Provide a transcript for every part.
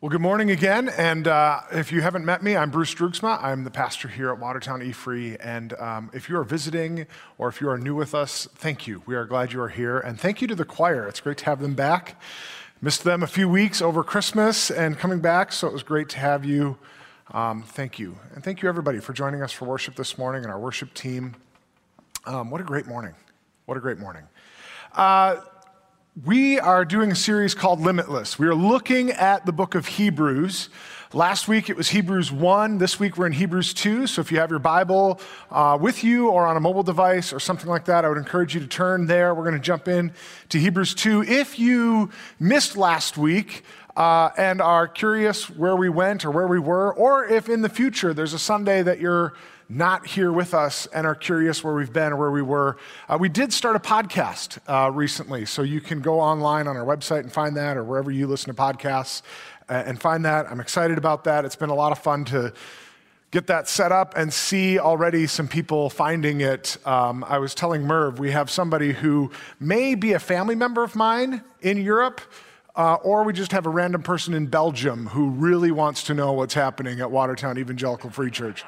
Well, good morning again. And uh, if you haven't met me, I'm Bruce Droogsma. I'm the pastor here at Watertown E Free. And um, if you are visiting or if you are new with us, thank you. We are glad you are here. And thank you to the choir. It's great to have them back. Missed them a few weeks over Christmas and coming back, so it was great to have you. Um, thank you. And thank you, everybody, for joining us for worship this morning and our worship team. Um, what a great morning. What a great morning. Uh, we are doing a series called Limitless. We are looking at the book of Hebrews. Last week it was Hebrews 1. This week we're in Hebrews 2. So if you have your Bible uh, with you or on a mobile device or something like that, I would encourage you to turn there. We're going to jump in to Hebrews 2. If you missed last week, uh, and are curious where we went or where we were, or if in the future there's a Sunday that you're not here with us and are curious where we've been or where we were, uh, we did start a podcast uh, recently. So you can go online on our website and find that, or wherever you listen to podcasts and find that. I'm excited about that. It's been a lot of fun to get that set up and see already some people finding it. Um, I was telling Merv, we have somebody who may be a family member of mine in Europe. Uh, or we just have a random person in Belgium who really wants to know what's happening at Watertown Evangelical Free Church.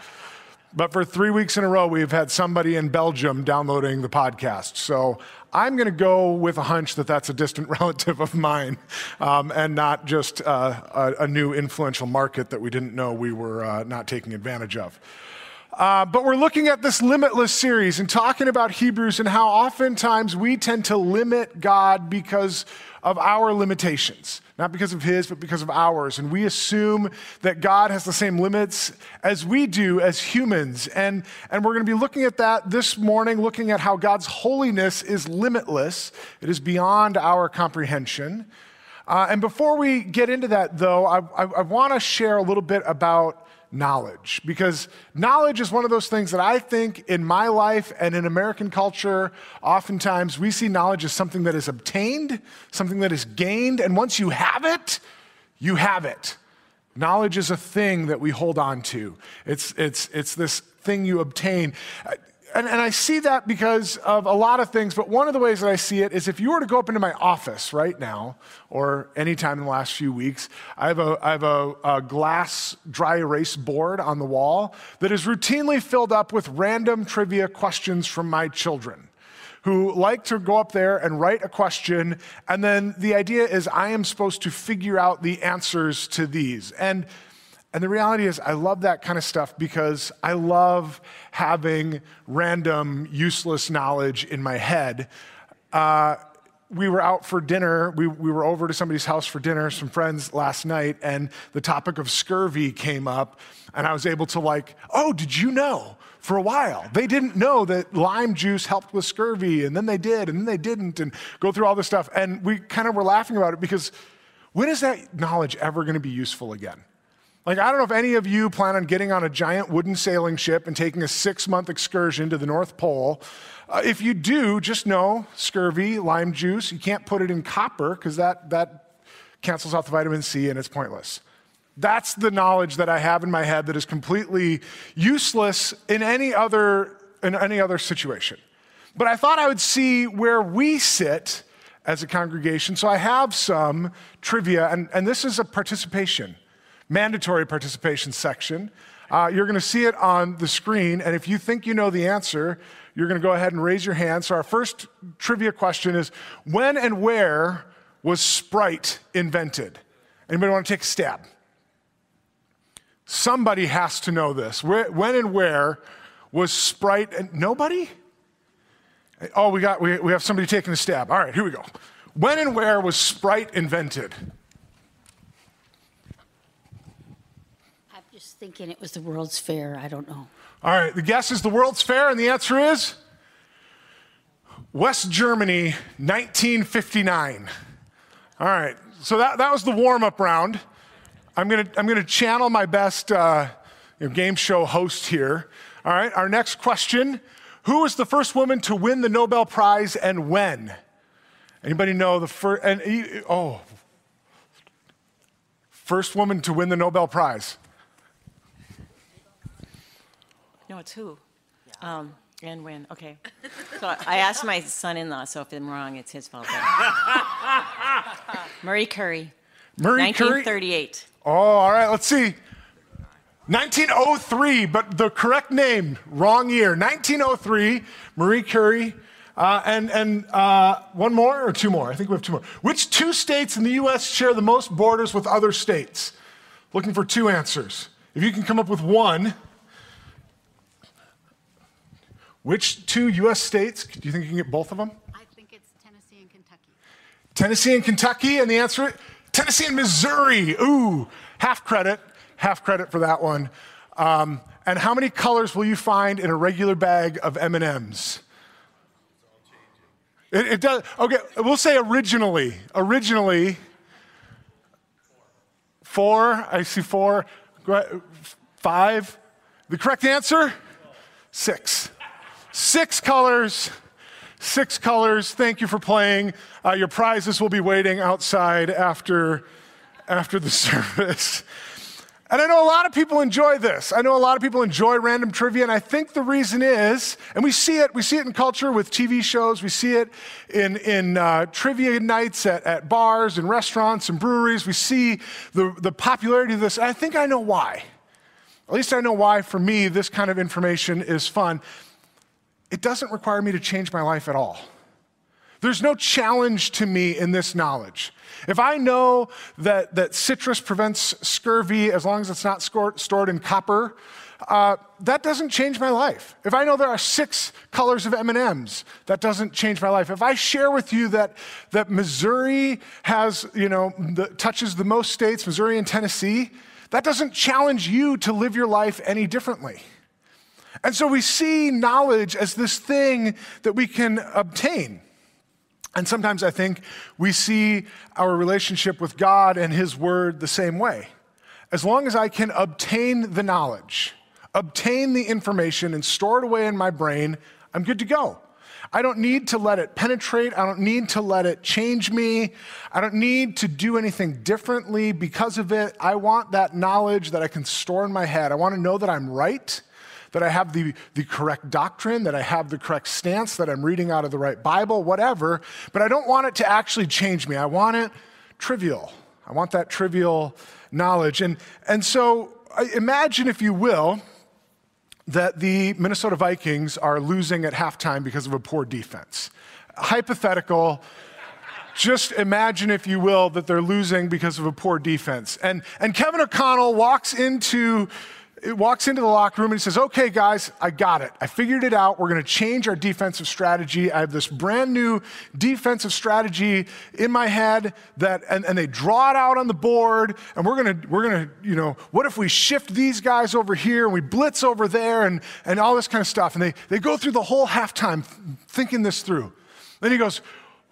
But for three weeks in a row, we've had somebody in Belgium downloading the podcast. So I'm going to go with a hunch that that's a distant relative of mine um, and not just uh, a, a, new influential market that we didn't know we were uh, not taking advantage of. Uh, but we're looking at this limitless series and talking about Hebrews and how oftentimes we tend to limit God because of our limitations, not because of his, but because of ours. And we assume that God has the same limits as we do as humans. And, and we're going to be looking at that this morning, looking at how God's holiness is limitless, it is beyond our comprehension. Uh, and before we get into that, though, I, I, I want to share a little bit about knowledge because knowledge is one of those things that I think in my life and in American culture, oftentimes we see knowledge as something that is obtained, something that is gained, and once you have it, you have it. Knowledge is a thing that we hold on to. It's, it's, it's this thing you obtain and, and, I see that because of a lot of things, but one of the ways that I see it is if you were to go up into my office right now, or anytime in the last few weeks, I have a, I have a, a glass dry erase board on the wall that is routinely filled up with random trivia questions from my children who like to go up there and write a question, and then the idea is I am supposed to figure out the answers to these. And and the reality is, I love that kind of stuff because I love having random, useless knowledge in my head. Uh, we were out for dinner. We, we were over to somebody's house for dinner, some friends last night, and the topic of scurvy came up. And I was able to, like, oh, did you know? For a while, they didn't know that lime juice helped with scurvy, and then they did, and then they didn't, and go through all this stuff. And we kind of were laughing about it because when is that knowledge ever going to be useful again? Like, I don't know if any of you plan on getting on a giant wooden sailing ship and taking a six month excursion to the North Pole. Uh, if you do, just know scurvy, lime juice, you can't put it in copper because that, that cancels out the vitamin C and it's pointless. That's the knowledge that I have in my head that is completely useless in any other, in any other situation. But I thought I would see where we sit as a congregation. So I have some trivia, and, and this is a participation mandatory participation section. Uh, you're going to see it on the screen, and if you think you know the answer, you're going to go ahead and raise your hand. So, our first trivia question is When and where was Sprite invented? Anybody want to take a stab? Somebody has to know this. Where, when and where was Sprite? And nobody? Oh, we got we, we have somebody taking a stab. All right, here we go. When and where was Sprite invented? Thinking it was the World's Fair. I don't know. All right, the guess is the World's Fair, and the answer is West Germany, 1959. All right, so that, that was the warm up round. I'm to I'm gonna channel my best uh, game show host here. All right, our next question Who was the first woman to win the Nobel Prize and when? Anybody know the first? And oh, first woman to win the Nobel Prize. No, it's who? Yeah. Um, and when. Okay. So I asked my son in law, so if I'm wrong, it's his fault. Marie Curie. Marie Curie. 1938. Oh, all right, let's see. 1903, but the correct name, wrong year. 1903, Marie Curie. Uh, and and uh, one more or two more? I think we have two more. Which two states in the U.S. share the most borders with other states? Looking for two answers. If you can come up with one, which two U.S. states? Do you think you can get both of them? I think it's Tennessee and Kentucky. Tennessee and Kentucky, and the answer Tennessee and Missouri. Ooh, half credit, half credit for that one. Um, and how many colors will you find in a regular bag of M&Ms? It, it does. Okay, we'll say originally. Originally, four. I see four. Five. The correct answer? Six. Six colors. Six colors. Thank you for playing. Uh, your prizes will be waiting outside after, after the service. And I know a lot of people enjoy this. I know a lot of people enjoy random trivia, and I think the reason is, and we see it, we see it in culture with TV shows, we see it in, in uh, trivia nights at, at bars and restaurants and breweries. We see the, the popularity of this, and I think I know why. At least I know why, for me, this kind of information is fun. It doesn't require me to change my life at all. There's no challenge to me in this knowledge. If I know that, that citrus prevents scurvy as long as it's not stored in copper, uh, that doesn't change my life. If I know there are six colors of M&Ms, that doesn't change my life. If I share with you that, that Missouri has, you know, the, touches the most states, Missouri and Tennessee, that doesn't challenge you to live your life any differently. And so we see knowledge as this thing that we can obtain. And sometimes I think we see our relationship with God and His Word the same way. As long as I can obtain the knowledge, obtain the information, and store it away in my brain, I'm good to go. I don't need to let it penetrate. I don't need to let it change me. I don't need to do anything differently because of it. I want that knowledge that I can store in my head. I want to know that I'm right that I have the, the correct doctrine, that I have the correct stance, that I'm reading out of the right Bible, whatever, but I don't want it to actually change me. I want it trivial. I want that trivial knowledge. And, and so imagine, if you will, that the Minnesota Vikings are losing at halftime because of a poor defense. Hypothetical, just imagine, if you will, that they're losing because of a poor defense. And, and Kevin O'Connell walks into walks into the locker room and he says, Okay, guys, I got it. I figured it out. We're going to change our defensive strategy. I have this brand new defensive strategy in my head that, and, and they draw it out on the board. And we're going to, we're going to, you know, what if we shift these guys over here and we blitz over there and, and all this kind of stuff. And they, they go through the whole halftime thinking this through. Then he goes,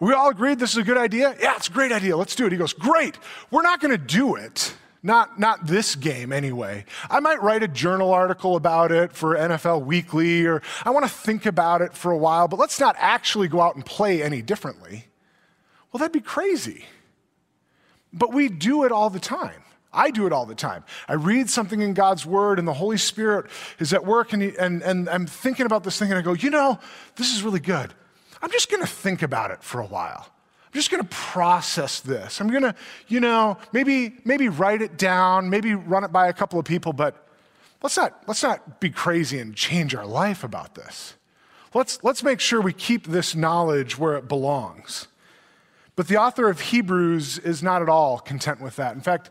We all agreed this is a good idea? Yeah, it's a great idea. Let's do it. He goes, Great. We're not going to do it not, not this game, anyway. I might write a journal article about it for NFL Weekly, or I want to think about it for a while, but let's not actually go out and play any differently. Well, that'd be crazy. But we do it all the time. I do it all the time. I read something in God's Word, and the Holy Spirit is at work, and, he, and, and I'm thinking about this thing, and I go, you know, this is really good. I'm just going to think about it for a while. I'm just going to process this. I'm going to, you know, maybe maybe write it down, maybe run it by a couple of people, but let's not let's not be crazy and change our life about this. Let's let's make sure we keep this knowledge where it belongs. But the author of Hebrews is not at all content with that. In fact,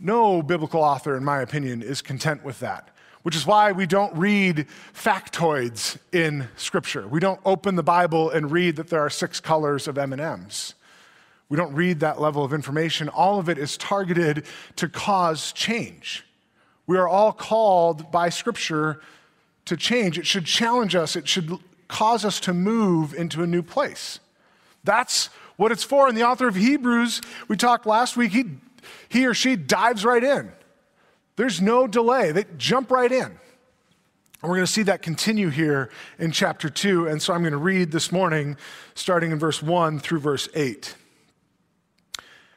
no biblical author in my opinion is content with that which is why we don't read factoids in scripture. We don't open the Bible and read that there are six colors of M&Ms. We don't read that level of information. All of it is targeted to cause change. We are all called by scripture to change. It should challenge us. It should cause us to move into a new place. That's what it's for. And the author of Hebrews, we talked last week, he, he or she dives right in. There's no delay. They jump right in. And we're going to see that continue here in chapter 2. And so I'm going to read this morning, starting in verse 1 through verse 8.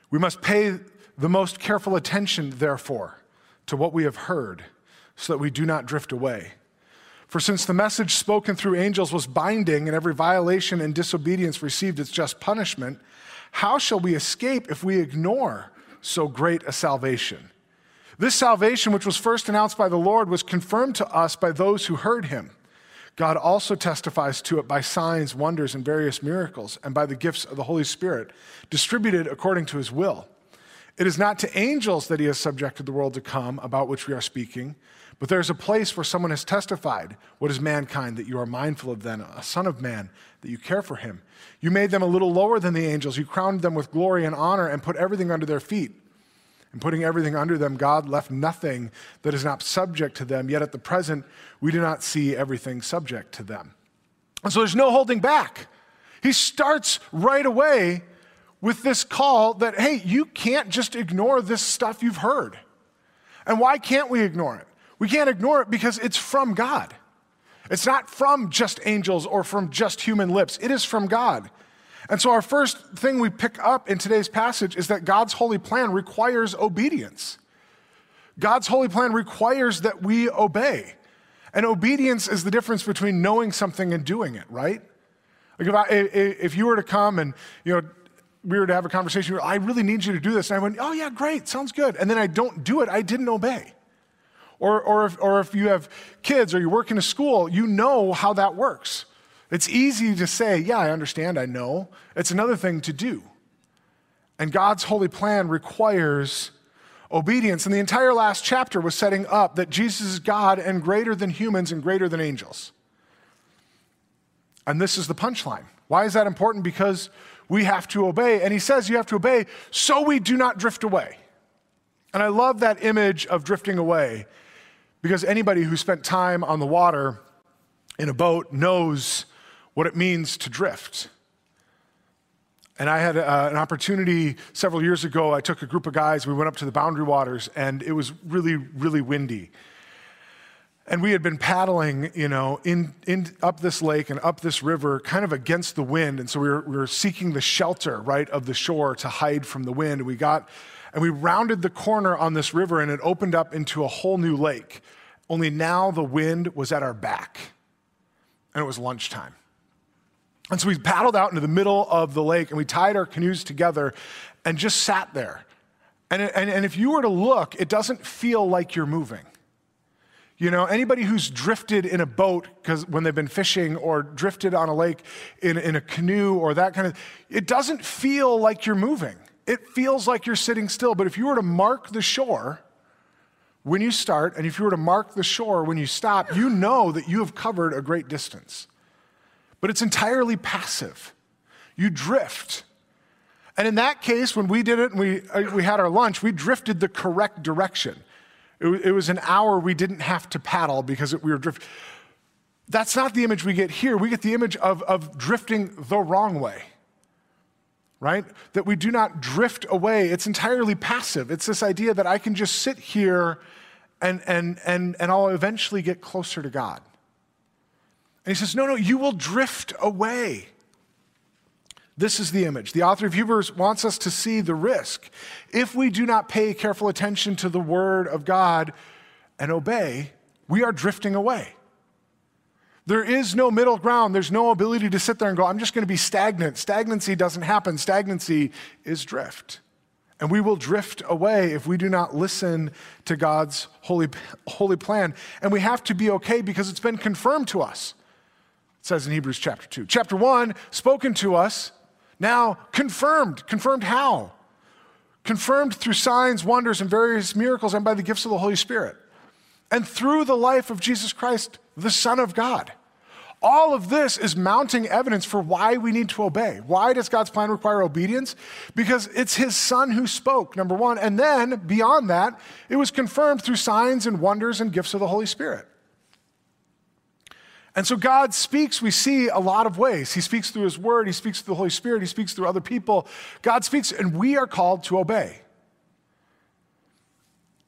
We must pay the most careful attention, therefore, to what we have heard, so that we do not drift away. For since the message spoken through angels was binding, and every violation and disobedience received its just punishment, how shall we escape if we ignore so great a salvation. This salvation, which was first announced by the Lord, was confirmed to us by those who heard him. God also testifies to it by signs, wonders, and various miracles, and by the gifts of the Holy Spirit, distributed according to his will. It is not to angels that he has subjected the world to come, about which we are speaking, but there is a place where someone has testified, What is mankind that you are mindful of them, a son of man, that you care for him? You made them a little lower than the angels. You crowned them with glory and honor and put everything under their feet. And putting everything under them, God left nothing that is not subject to them. Yet at the present, we do not see everything subject to them. And so there's no holding back. He starts right away with this call that, hey, you can't just ignore this stuff you've heard. And why can't we ignore it? We can't ignore it because it's from God. It's not from just angels or from just human lips, it is from God. And so, our first thing we pick up in today's passage is that God's holy plan requires obedience. God's holy plan requires that we obey. And obedience is the difference between knowing something and doing it, right? Like if, I, if you were to come and, you know, we were to have a conversation, I really need you to do this. And I went, oh, yeah, great, sounds good. And then I don't do it, I didn't obey. Or, or, if, or if you have kids or you work in a school, you know how that works. It's easy to say, yeah, I understand, I know. It's another thing to do. And God's holy plan requires obedience. And the entire last chapter was setting up that Jesus is God and greater than humans and greater than angels. And this is the punchline. Why is that important? Because we have to obey. And he says you have to obey so we do not drift away. And I love that image of drifting away because anybody who spent time on the water in a boat knows what it means to drift. And I had uh, an opportunity several years ago. I took a group of guys, we went up to the boundary waters, and it was really, really windy. And we had been paddling, you know, in, in, up this lake and up this river, kind of against the wind. And so we were, we were seeking the shelter, right, of the shore to hide from the wind. We got, and we rounded the corner on this river, and it opened up into a whole new lake. Only now the wind was at our back, and it was lunchtime. And so we paddled out into the middle of the lake and we tied our canoes together and just sat there. And, and, and if you were to look, it doesn't feel like you're moving. You know, anybody who's drifted in a boat because when they've been fishing or drifted on a lake in, in a canoe or that kind of, it doesn't feel like you're moving. It feels like you're sitting still. But if you were to mark the shore when you start, and if you were to mark the shore when you stop, you know that you have covered a great distance but it's entirely passive. You drift. And in that case, when we did it and we, uh, we had our lunch, we drifted the correct direction. It, it was an hour we didn't have to paddle because it, we were drifting. That's not the image we get here. We get the image of, of drifting the wrong way, right? That we do not drift away. It's entirely passive. It's this idea that I can just sit here and, and, and, and I'll eventually get closer to God. And he says, No, no, you will drift away. This is the image. The author of Hebrews wants us to see the risk. If we do not pay careful attention to the word of God and obey, we are drifting away. There is no middle ground. There's no ability to sit there and go, I'm just going to be stagnant. Stagnancy doesn't happen. Stagnancy is drift. And we will drift away if we do not listen to God's holy, holy plan. And we have to be okay because it's been confirmed to us. It says in Hebrews chapter 2. Chapter 1, spoken to us, now confirmed. Confirmed how? Confirmed through signs, wonders, and various miracles, and by the gifts of the Holy Spirit. And through the life of Jesus Christ, the Son of God. All of this is mounting evidence for why we need to obey. Why does God's plan require obedience? Because it's His Son who spoke, number one. And then, beyond that, it was confirmed through signs and wonders and gifts of the Holy Spirit. And so God speaks, we see a lot of ways. He speaks through His Word, He speaks through the Holy Spirit, He speaks through other people. God speaks, and we are called to obey.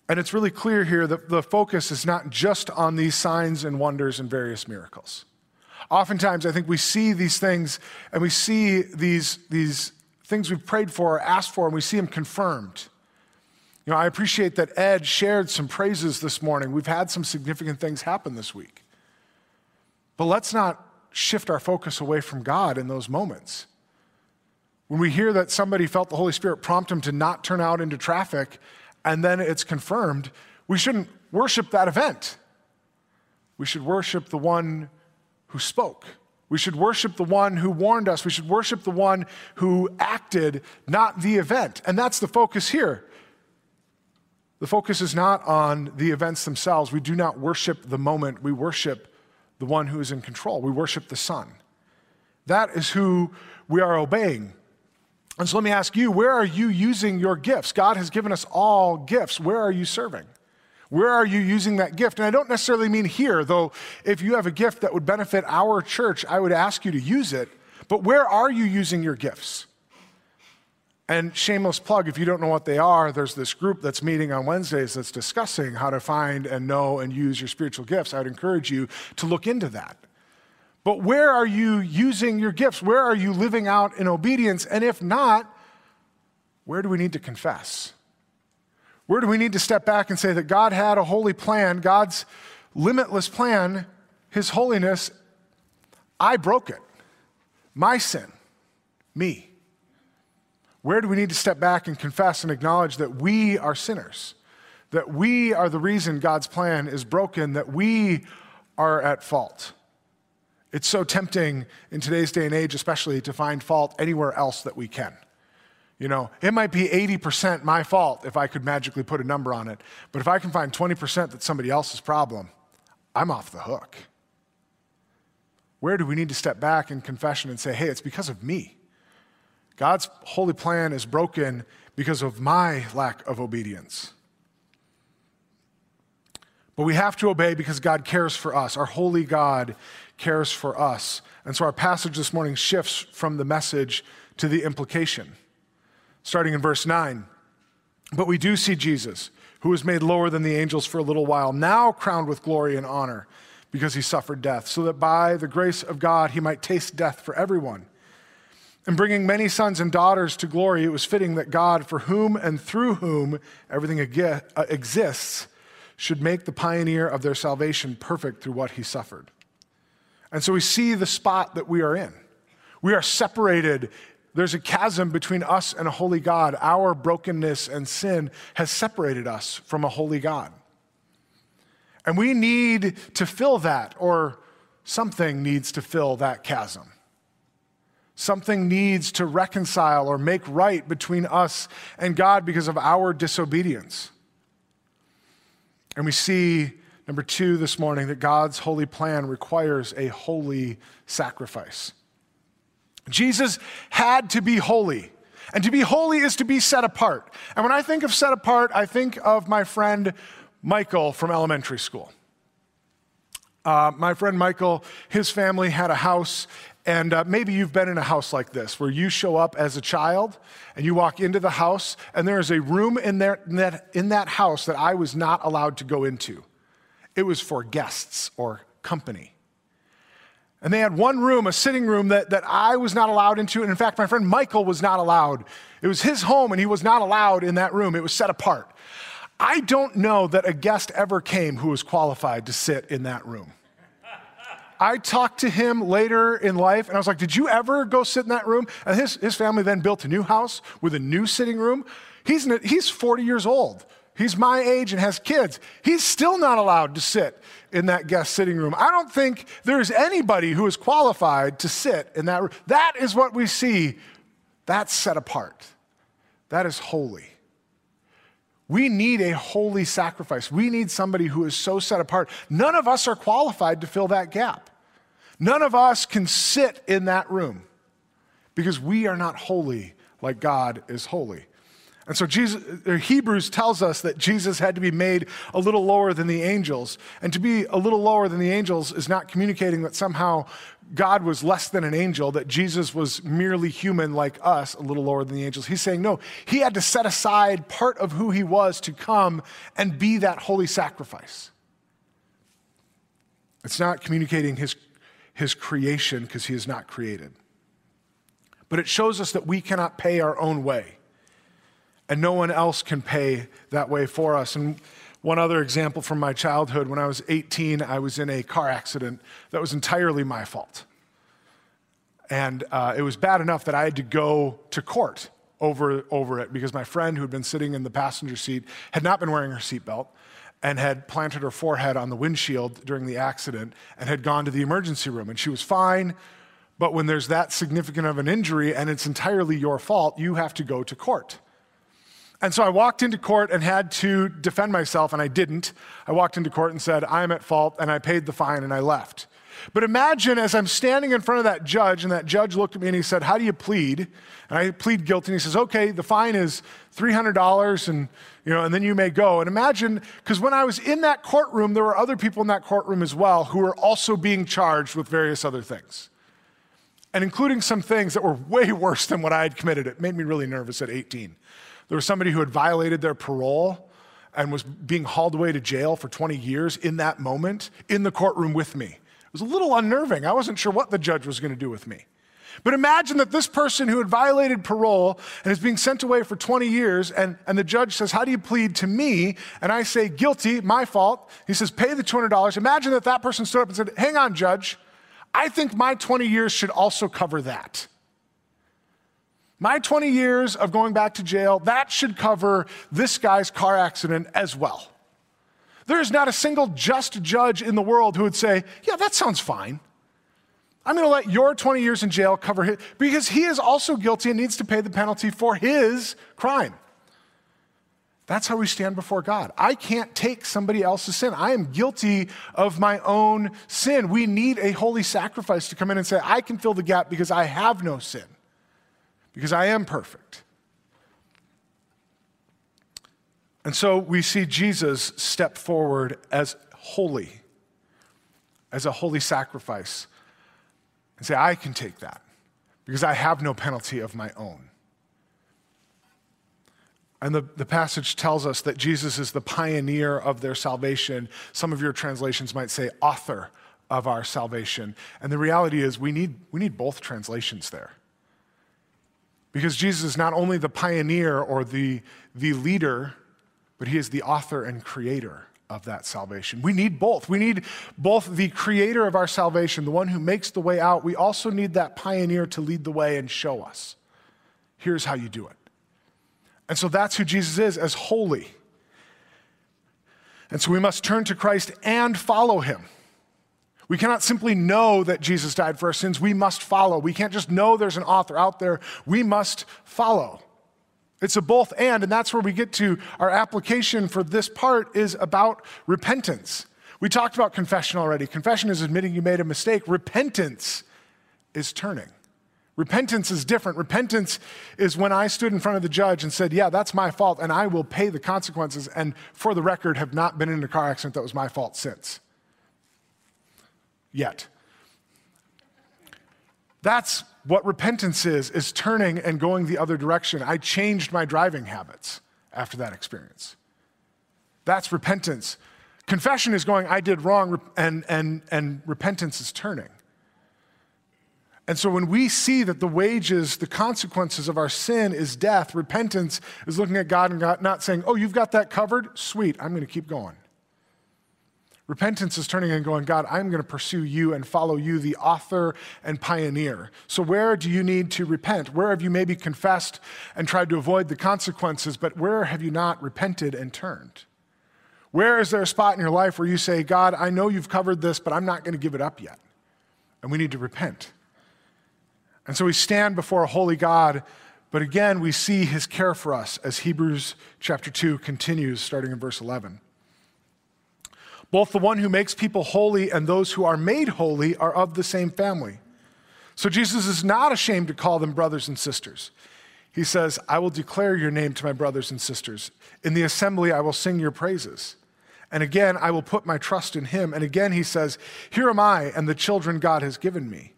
And it's really clear here that the focus is not just on these signs and wonders and various miracles. Oftentimes, I think we see these things and we see these, these things we've prayed for or asked for, and we see them confirmed. You know, I appreciate that Ed shared some praises this morning. We've had some significant things happen this week. But let's not shift our focus away from God in those moments. When we hear that somebody felt the Holy Spirit prompt them to not turn out into traffic and then it's confirmed, we shouldn't worship that event. We should worship the one who spoke. We should worship the one who warned us. We should worship the one who acted, not the event. And that's the focus here. The focus is not on the events themselves. We do not worship the moment, we worship the one who is in control. We worship the Son. That is who we are obeying. And so let me ask you where are you using your gifts? God has given us all gifts. Where are you serving? Where are you using that gift? And I don't necessarily mean here, though, if you have a gift that would benefit our church, I would ask you to use it. But where are you using your gifts? And shameless plug, if you don't know what they are, there's this group that's meeting on Wednesdays that's discussing how to find and know and use your spiritual gifts. I would encourage you to look into that. But where are you using your gifts? Where are you living out in obedience? And if not, where do we need to confess? Where do we need to step back and say that God had a holy plan, God's limitless plan, His holiness? I broke it. My sin, me. Where do we need to step back and confess and acknowledge that we are sinners? That we are the reason God's plan is broken, that we are at fault. It's so tempting in today's day and age, especially, to find fault anywhere else that we can. You know, it might be 80% my fault if I could magically put a number on it. But if I can find 20% that's somebody else's problem, I'm off the hook. Where do we need to step back in confession and say, hey, it's because of me? God's holy plan is broken because of my lack of obedience. But we have to obey because God cares for us. Our holy God cares for us. And so our passage this morning shifts from the message to the implication starting in verse 9. But we do see Jesus, who was made lower than the angels for a little while, now crowned with glory and honor because he suffered death, so that by the grace of God he might taste death for everyone. And bringing many sons and daughters to glory, it was fitting that God, for whom and through whom everything uh, exists, should make the pioneer of their salvation perfect through what he suffered. And so we see the spot that we are in. We are separated there's a chasm between us and a holy God. Our brokenness and sin has separated us from a holy God. And we need to fill that, or something needs to fill that chasm. Something needs to reconcile or make right between us and God because of our disobedience. And we see, number two this morning, that God's holy plan requires a holy sacrifice. Jesus had to be holy. And to be holy is to be set apart. And when I think of set apart, I think of my friend Michael from elementary school. Uh, my friend Michael, his family had a house, and uh, maybe you've been in a house like this where you show up as a child and you walk into the house, and there is a room in, there, in, that, in that house that I was not allowed to go into. It was for guests or company. And they had one room, a sitting room that, that I was not allowed into. And in fact, my friend Michael was not allowed. It was his home, and he was not allowed in that room. It was set apart. I don't know that a guest ever came who was qualified to sit in that room. I talked to him later in life, and I was like, Did you ever go sit in that room? And his, his family then built a new house with a new sitting room. He's, he's 40 years old. He's my age and has kids. He's still not allowed to sit in that guest sitting room. I don't think there's anybody who is qualified to sit in that room. That is what we see. That's set apart. That is holy. We need a holy sacrifice. We need somebody who is so set apart. None of us are qualified to fill that gap. None of us can sit in that room because we are not holy like God is holy. And so Jesus, uh, Hebrews tells us that Jesus had to be made a little lower than the angels. And to be a little lower than the angels is not communicating that somehow God was less than an angel, that Jesus was merely human like us, a little lower than the angels. He's saying, no, he had to set aside part of who he was to come and be that holy sacrifice. It's not communicating his, his creation because he is not created. But it shows us that we cannot pay our own way and no one else can pay that way for us. And one other example from my childhood when I was 18, I was in a car accident that was entirely my fault. And uh, it was bad enough that I had to go to court over, over it because my friend who had been sitting in the passenger seat had not been wearing her seatbelt and had planted her forehead on the windshield during the accident and had gone to the emergency room. And she was fine, but when there's that significant of an injury and it's entirely your fault, you have to go to court. And so I walked into court and had to defend myself, and I didn't. I walked into court and said, I'm at fault, and I paid the fine and I left. But imagine as I'm standing in front of that judge, and that judge looked at me and he said, How do you plead? And I plead guilty, and he says, Okay, the fine is $300, and, you know, and then you may go. And imagine, because when I was in that courtroom, there were other people in that courtroom as well who were also being charged with various other things and including some things that were way worse than what I had committed. It made me really nervous at 18. There was somebody who had violated their parole and was being hauled away to jail for 20 years in that moment in the courtroom with me. It was a little unnerving. I wasn't sure what the judge was going to do with me. But imagine that this person who had violated parole and is being sent away for 20 years, and, and the judge says, How do you plead to me? And I say, Guilty, my fault. He says, Pay the $200. Imagine that that person stood up and said, Hang on, judge. I think my 20 years should also cover that. My 20 years of going back to jail, that should cover this guy's car accident as well. There is not a single just judge in the world who would say, Yeah, that sounds fine. I'm going to let your 20 years in jail cover his, because he is also guilty and needs to pay the penalty for his crime. That's how we stand before God. I can't take somebody else's sin. I am guilty of my own sin. We need a holy sacrifice to come in and say, I can fill the gap because I have no sin, because I am perfect. And so we see Jesus step forward as holy, as a holy sacrifice, and say, I can take that because I have no penalty of my own. And the, the passage tells us that Jesus is the pioneer of their salvation. Some of your translations might say author of our salvation. And the reality is, we need, we need both translations there. Because Jesus is not only the pioneer or the, the leader, but he is the author and creator of that salvation. We need both. We need both the creator of our salvation, the one who makes the way out. We also need that pioneer to lead the way and show us. Here's how you do it. And so that's who Jesus is as holy. And so we must turn to Christ and follow him. We cannot simply know that Jesus died for our sins. We must follow. We can't just know there's an author out there. We must follow. It's a both and, and that's where we get to our application for this part is about repentance. We talked about confession already. Confession is admitting you made a mistake. Repentance is turning. Repentance is different. Repentance is when I stood in front of the judge and said, Yeah, that's my fault, and I will pay the consequences, and for the record, have not been in a car accident that was my fault since. Yet. That's what repentance is, is turning and going the other direction. I changed my driving habits after that experience. That's repentance. Confession is going, I did wrong, and, and, and repentance is turning. And so when we see that the wages, the consequences of our sin is death, repentance is looking at God and God not saying, Oh, you've got that covered? Sweet, I'm going to keep going. Repentance is turning and going, God, I'm going to pursue you and follow you, the author and pioneer. So, where do you need to repent? Where have you maybe confessed and tried to avoid the consequences, but where have you not repented and turned? Where is there a spot in your life where you say, God, I know you've covered this, but I'm not going to give it up yet? And we need to repent. And so we stand before a holy God, but again, we see his care for us as Hebrews chapter 2 continues, starting in verse 11. Both the one who makes people holy and those who are made holy are of the same family. So Jesus is not ashamed to call them brothers and sisters. He says, I will declare your name to my brothers and sisters. In the assembly, I will sing your praises. And again, I will put my trust in him. And again, he says, Here am I and the children God has given me.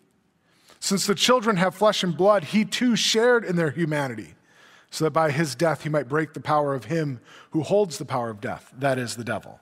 Since the children have flesh and blood, he too shared in their humanity, so that by his death he might break the power of him who holds the power of death, that is, the devil,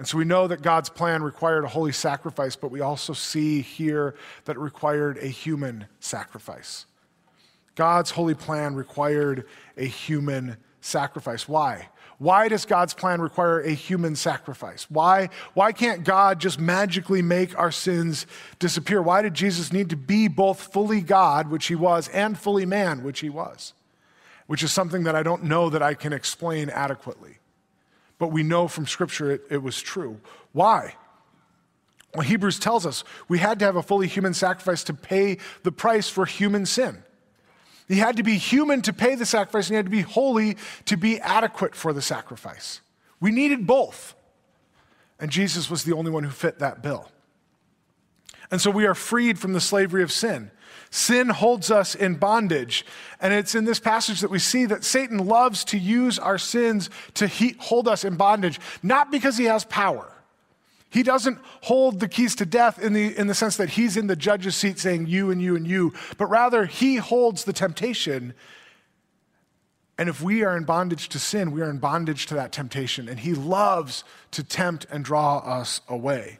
And so we know that God's plan required a holy sacrifice, but we also see here that it required a human sacrifice. God's holy plan required a human sacrifice. Why? Why does God's plan require a human sacrifice? Why, why can't God just magically make our sins disappear? Why did Jesus need to be both fully God, which he was, and fully man, which he was? Which is something that I don't know that I can explain adequately. But we know from Scripture it, it was true. Why? Well, Hebrews tells us we had to have a fully human sacrifice to pay the price for human sin. He had to be human to pay the sacrifice, and he had to be holy to be adequate for the sacrifice. We needed both. And Jesus was the only one who fit that bill. And so we are freed from the slavery of sin. Sin holds us in bondage. And it's in this passage that we see that Satan loves to use our sins to he- hold us in bondage, not because he has power he doesn't hold the keys to death in the, in the sense that he's in the judge's seat saying you and you and you, but rather he holds the temptation. And if we are in bondage to sin, we are in bondage to that temptation. And he loves to tempt and draw us away.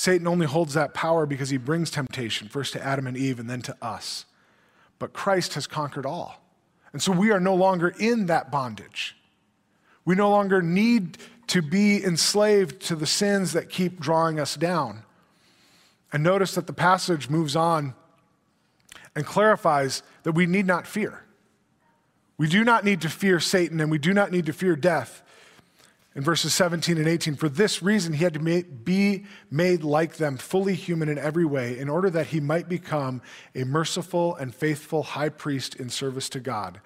Satan only holds that power because he brings temptation, first to Adam and Eve and then to us. But Christ has conquered all. And so we are no longer in that bondage. We no longer need to be enslaved to the sins that keep drawing us down. And notice that the passage moves on and clarifies that we need not fear. We do not need to fear Satan and we do not need to fear death. In verses 17 and 18, for this reason he had to be made like them, fully human in every way, in order that he might become a merciful and faithful high priest in service to God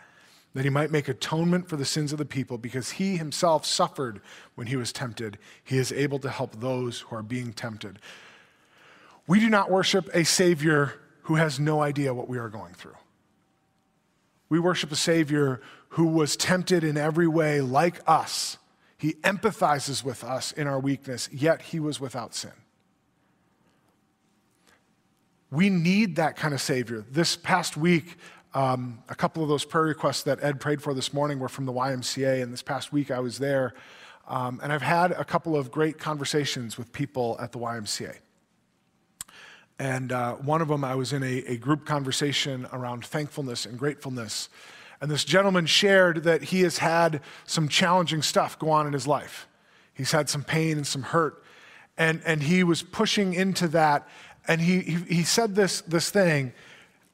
that he might make atonement for the sins of the people, because he himself suffered when he was tempted. He is able to help those who are being tempted. We do not worship a Savior who has no idea what we are going through. We worship a Savior who was tempted in every way like us. He empathizes with us in our weakness, yet he was without sin. We need that kind of Savior. This past week, um, a couple of those prayer requests that Ed prayed for this morning were from the YMCA, and this past week I was there. Um, and I've had a couple of great conversations with people at the YMCA. And uh, one of them, I was in a, a group conversation around thankfulness and gratefulness. And this gentleman shared that he has had some challenging stuff go on in his life. He's had some pain and some hurt. And, and he was pushing into that. And he, he, he said this, this thing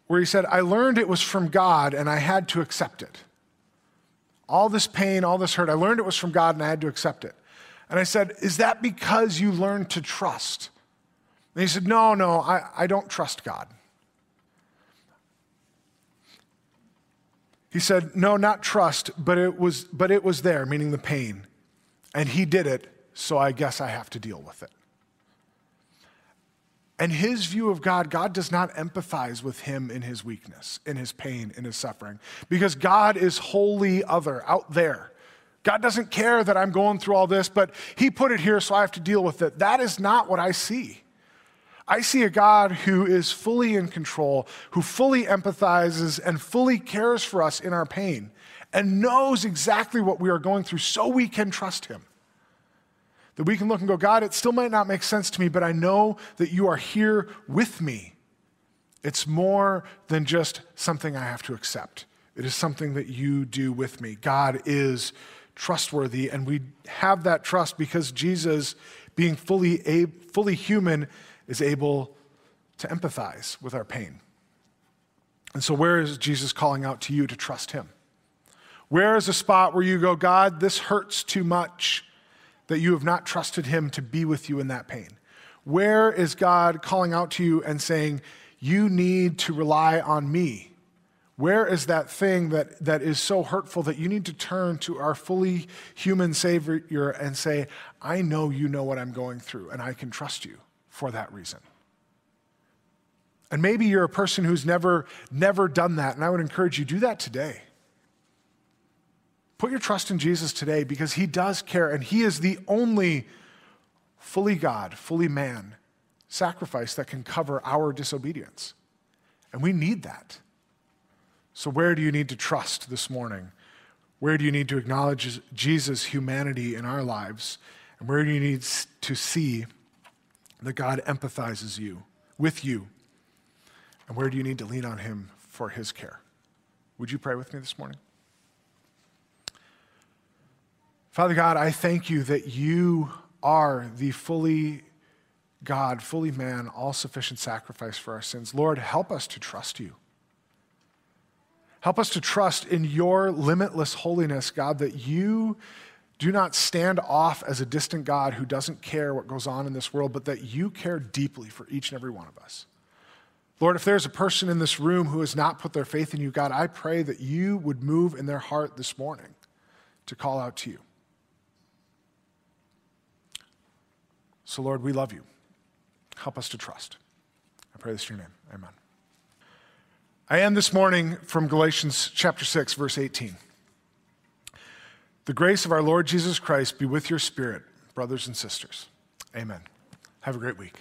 where he said, I learned it was from God and I had to accept it. All this pain, all this hurt, I learned it was from God and I had to accept it. And I said, Is that because you learned to trust? And he said, No, no, I, I don't trust God. He said, No, not trust, but it was, but it was there, meaning the pain. And he did it, so I guess I have to deal with it. And his view of God, God does not empathize with him in his weakness, in his pain, in his suffering, because God is wholly other, out there. God doesn't care that I'm going through all this, but he put it here, so I have to deal with it. That is not what I see. I see a God who is fully in control, who fully empathizes and fully cares for us in our pain, and knows exactly what we are going through so we can trust him. That we can look and go, God, it still might not make sense to me, but I know that you are here with me. It's more than just something I have to accept. It is something that you do with me. God is trustworthy, and we have that trust because Jesus, being fully, a, fully human, is able to empathize with our pain. And so, where is Jesus calling out to you to trust him? Where is a spot where you go, God, this hurts too much? that you have not trusted Him to be with you in that pain? Where is God calling out to you and saying, You need to rely on me? Where is that thing that, that is so hurtful that you need to turn to our fully human Savior and say, I know you know what I'm going through, and I can trust you for that reason? And maybe you're a person who's never, never done that, and I would encourage you, do that today. Put your trust in Jesus today because he does care and he is the only fully God, fully man sacrifice that can cover our disobedience. And we need that. So, where do you need to trust this morning? Where do you need to acknowledge Jesus' humanity in our lives? And where do you need to see that God empathizes you with you? And where do you need to lean on him for his care? Would you pray with me this morning? Father God, I thank you that you are the fully God, fully man, all sufficient sacrifice for our sins. Lord, help us to trust you. Help us to trust in your limitless holiness, God, that you do not stand off as a distant God who doesn't care what goes on in this world, but that you care deeply for each and every one of us. Lord, if there's a person in this room who has not put their faith in you, God, I pray that you would move in their heart this morning to call out to you. So, Lord, we love you. Help us to trust. I pray this in your name. Amen. I end this morning from Galatians chapter 6, verse 18. The grace of our Lord Jesus Christ be with your spirit, brothers and sisters. Amen. Have a great week.